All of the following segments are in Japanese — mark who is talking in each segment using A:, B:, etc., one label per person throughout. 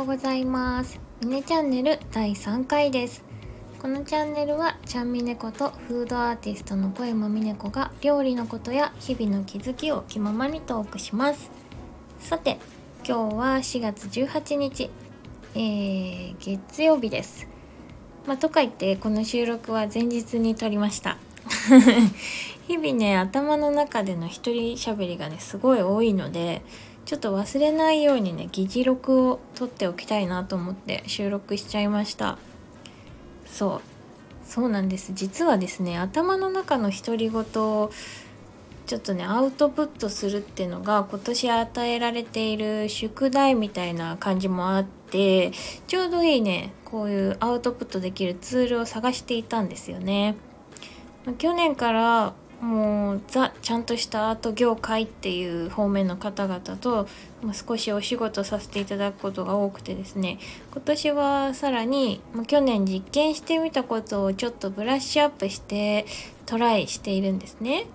A: ようございます。ミネチャンネル第3回です。このチャンネルはちゃんみねことフードアーティストの小山みね子が料理のことや日々の気づきを気ままにトークします。さて今日は4月18日、えー、月曜日です。まあ、とか言ってこの収録は前日に撮りました。日々ね頭の中での一人喋りがねすごい多いのでちょっと忘れないようにね議事録を取っておきたいなと思って収録しちゃいました。そう。そうなんです。実はですね頭の中の独り言をちょっとねアウトプットするっていうのが今年与えられている宿題みたいな感じもあってちょうどいいねこういうアウトプットできるツールを探していたんですよね。去年からもうザちゃんとしたアート業界っていう方面の方々と、少しお仕事させていただくことが多くてですね今年はさらに、去年実験してみたことをちょっとブラッシュアップしてトライしているんですね。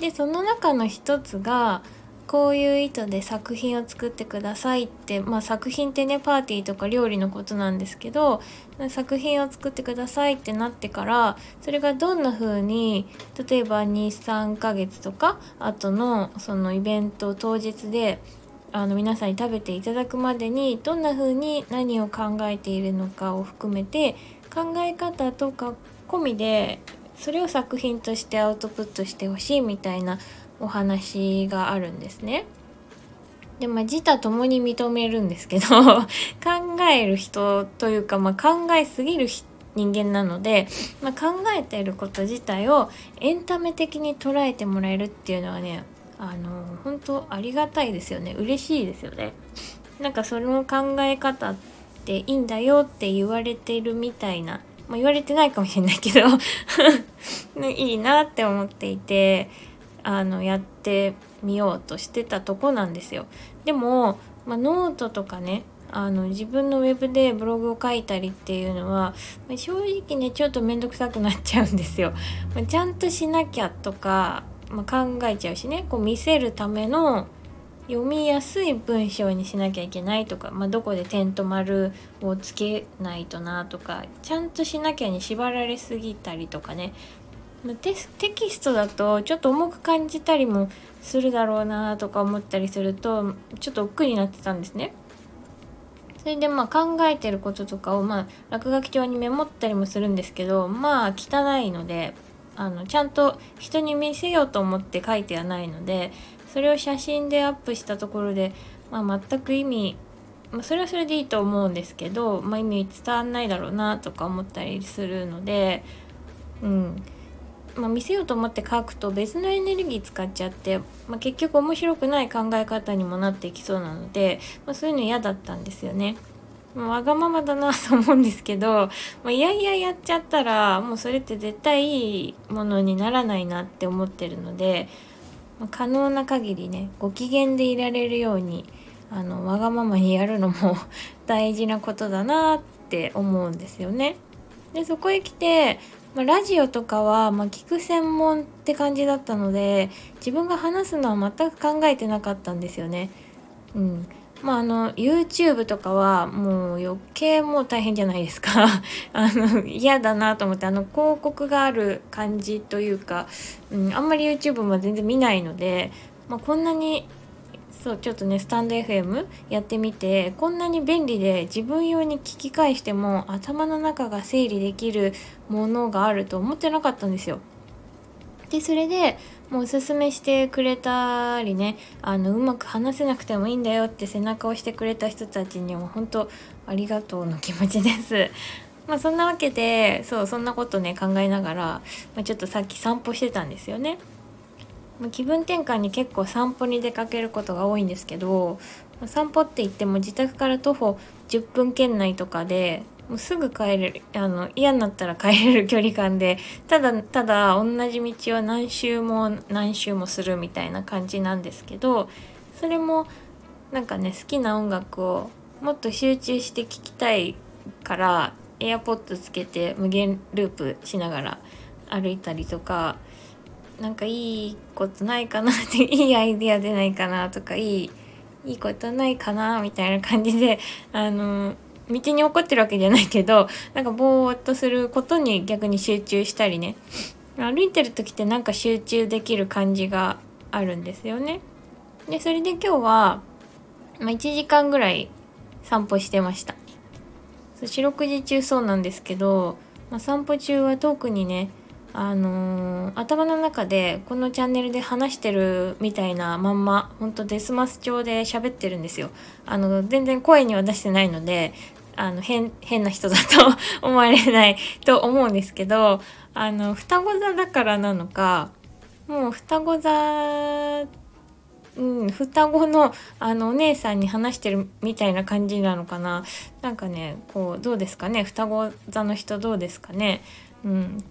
A: でその中の一つがこういう意図で作品を作ってくださいって、まあ、作品ってねパーティーとか料理のことなんですけど作品を作ってくださいってなってからそれがどんな風に例えば23ヶ月とか後のそのイベント当日であの皆さんに食べていただくまでにどんな風に何を考えているのかを含めて考え方とか込みでそれを作品としてアウトプットしてほしいみたいなお話があるんですね。でまあ自他ともに認めるんですけど 考える人というか、まあ、考えすぎる人間なので、まあ、考えていること自体をエンタメ的に捉えてもらえるっていうのはねあの本当ありがたいですよね嬉しいですよね。なんかその考え方っていいんだよって言われてるみたいな、まあ、言われてないかもしれないけど いいなって思っていてあのやってみようとしてたとこなんですよ。でも、まあ、ノートとかねあの自分のウェブでブログを書いたりっていうのは、ま、正直ねちょっと面倒くさくなっちゃうんですよ。まあ、ちゃんとしなきゃとか、まあ、考えちゃうしねこう見せるための読みやすい文章にしなきゃいけないとか、まあ、どこで点と丸をつけないとなとかちゃんとしなきゃに縛られすぎたりとかねテテキストだとちょっと重く感じたりもするだろうなとか思ったりするとちょっと億劫になってたんですね。それでまあ考えてることとかをまあ落書き帳にメモったりもするんですけどまあ汚いのであのちゃんと人に見せようと思って書いてはないのでそれを写真でアップしたところで、まあ、全く意味、まあ、それはそれでいいと思うんですけど、まあ、意味伝わんないだろうなとか思ったりするのでうんまあ、見せようと思って書くと別のエネルギー使っちゃって、まあ、結局面白くない考え方にもなっていきそうなので、まあ、そういうの嫌だったんですよね。まあ、わがままだなと思うんですけど、まあ、いやいややっちゃったらもうそれって絶対いいものにならないなって思ってるので、まあ、可能な限りねご機嫌でいられるようにあのわがままにやるのも 大事なことだなって思うんですよね。でそこへ来てまあ、ラジオとかは、まあ、聞く専門って感じだったので自分が話すのは全く考えてなかったんですよね。うん、まああの YouTube とかはもう余計もう大変じゃないですか あの嫌だなと思ってあの広告がある感じというか、うん、あんまり YouTube も全然見ないので、まあ、こんなにそうちょっとねスタンド FM やってみてこんなに便利で自分用に聞き返しても頭の中が整理できるものがあると思ってなかったんですよ。でそれでもうおすすめしてくれたりねあのうまく話せなくてもいいんだよって背中を押してくれた人たちにも本当ありがとうの気持ちです。まあそんなわけでそうそんなことね考えながら、まあ、ちょっとさっき散歩してたんですよね。気分転換に結構散歩に出かけることが多いんですけど散歩って言っても自宅から徒歩10分圏内とかでもうすぐ帰れるあの嫌になったら帰れる距離感でただただ同じ道を何周も何周もするみたいな感じなんですけどそれもなんかね好きな音楽をもっと集中して聴きたいから AirPods つけて無限ループしながら歩いたりとかなんかいいことないかなって いいアイデア出ないかなとかいいいいことないかなみたいな感じであの道に怒ってるわけじゃないけどなんかぼーっとすることに逆に集中したりね歩いてる時ってなんか集中できる感じがあるんですよね。でそれで今日は、まあ、1時間ぐらい散歩してました。四六時中そうなんですけど、まあ、散歩中は特にねあのー、頭の中でこのチャンネルで話してるみたいなまんまほんとデスマス調で喋ってるんですよ。あの全然声には出してないのであの変変な人だと思われないと思うんですけどあの双子座だからなのかもう双子座うん、双子のあのお姉さんに話してるみたいな感じなのかな。なんかねこうどうですかね？双子座の人どうですかね？うん。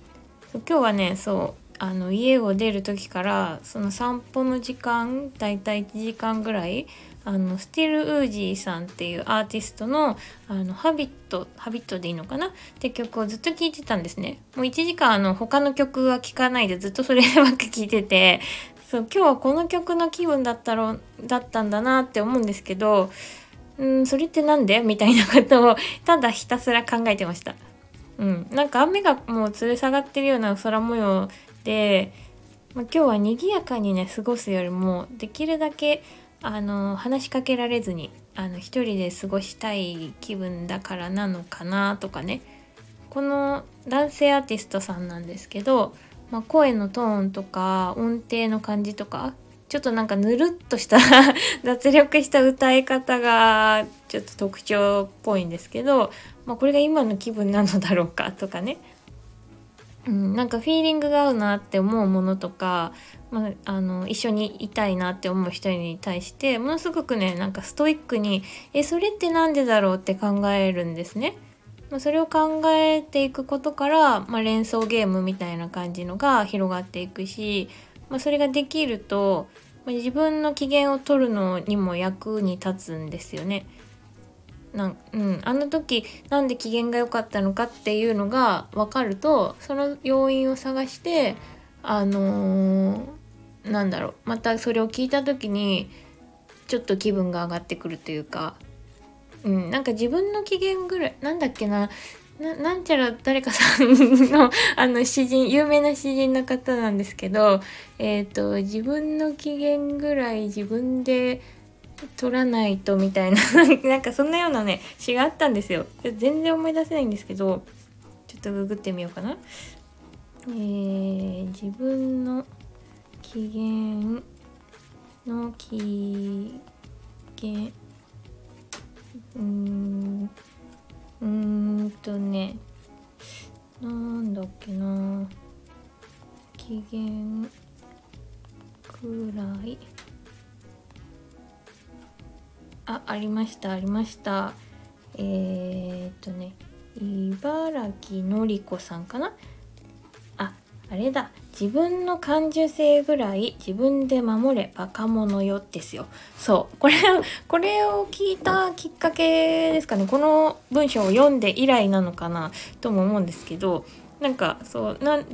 A: 今日はねそうあの家を出る時からその散歩の時間だいたい1時間ぐらいあのスティル・ウージーさんっていうアーティストの「あのハビット」「ハビット」でいいのかなって曲をずっと聴いてたんですね。もう1時間あの他の曲は聴かないでずっとそればっか聴いててそう今日はこの曲の気分だったろだったんだなって思うんですけどうんそれって何で？みたいなことをただひたすら考えてました。うん、なんか雨がもう吊る下がってるような空模様で、まあ、今日は賑やかにね過ごすよりもできるだけあの話しかけられずにあの一人で過ごしたい気分だからなのかなとかね。この男性アーティストさんなんですけど、まあ、声のトーンとか音程の感じとかちょっとなんかぬるっとした 脱力した歌い方がちょっと特徴っぽいんですけど、まあ、これが今の気分なのだろうかとかねうん、なんかフィーリングが合うなって思うものとか、まあ、あの一緒にいたいなって思う人に対してものすごくねなんかストイックにえそれって何でだろうって考えるんですね。まあ、それを考えていくことから、まあ、連想ゲームみたいな感じのが広がっていくし、まあ、それができると、ま自分の機嫌を取るのにも役に立つんですよね。なんうん、あの時なんで機嫌が良かったのかっていうのが分かるとその要因を探してあのー、なんだろう。またそれを聞いた時にちょっと気分が上がってくるというか、うん、なんか自分の機嫌ぐらいなんだっけな。ななんちゃら誰かさんの あの詩人有名な詩人の方なんですけど、えーと自分の機嫌ぐらい自分で取らないとみたいな なんかそんなようなね詩があったんですよ。全然思い出せないんですけどちょっとググってみようかな。えー、自分の機嫌の機嫌うんうんとね。なんだっけな。機嫌くらい。あありましたありました。えー、っとね。茨城のりこさんかな。あれだ。自分の感受性ぐらい自分で守れバカ者よですよ。そう。これこれを聞いたきっかけですかね。この文章を読んで以来なのかなとも思うんですけどなんかそうなん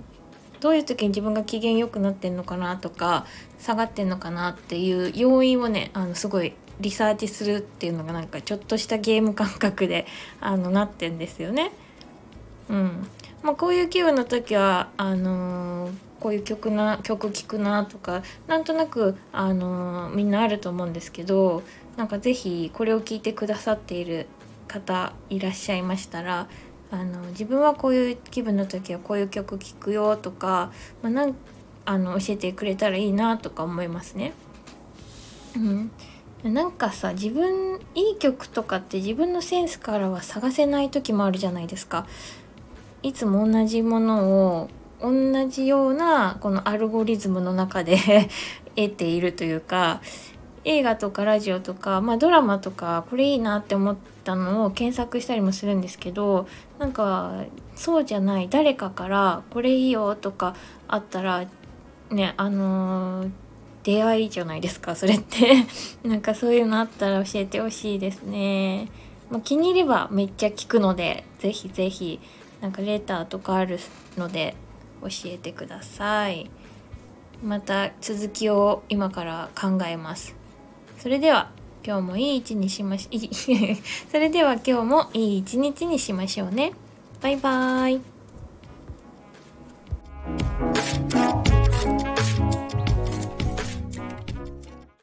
A: どういう時に自分が機嫌良くなってんのかなとか下がってんのかなっていう要因をねあのすごいリサーチするっていうのがなんかちょっとしたゲーム感覚であのなってんですよね。うん。まあ、こういう気分の時はあのー、こういう曲な曲聴くなとかなんとなく、あのー、みんなあると思うんですけどなんか是非これを聞いてくださっている方いらっしゃいましたらあの自分はこういう気分の時はこういう曲聴くよとか、まあ、なんあの教えてくれたらいいなとか思いますね。うん、なんかさ自分いい曲とかって自分のセンスからは探せない時もあるじゃないですか。いつも同じものを同じようなこのアルゴリズムの中で 得ているというか映画とかラジオとか、まあ、ドラマとかこれいいなって思ったのを検索したりもするんですけどなんかそうじゃない誰かからこれいいよとかあったらねあのー出会いじゃないですかそれって。なんかそういうのあったら教えてほしいですね、まあ、気に入ればめっちゃ聞くのでぜひぜひ。なんかレターとかあるので教えてください。また続きを今から考えます。それでは今日もいい一にしまし それでは今日もいい一日にしましょうね。バイバーイ。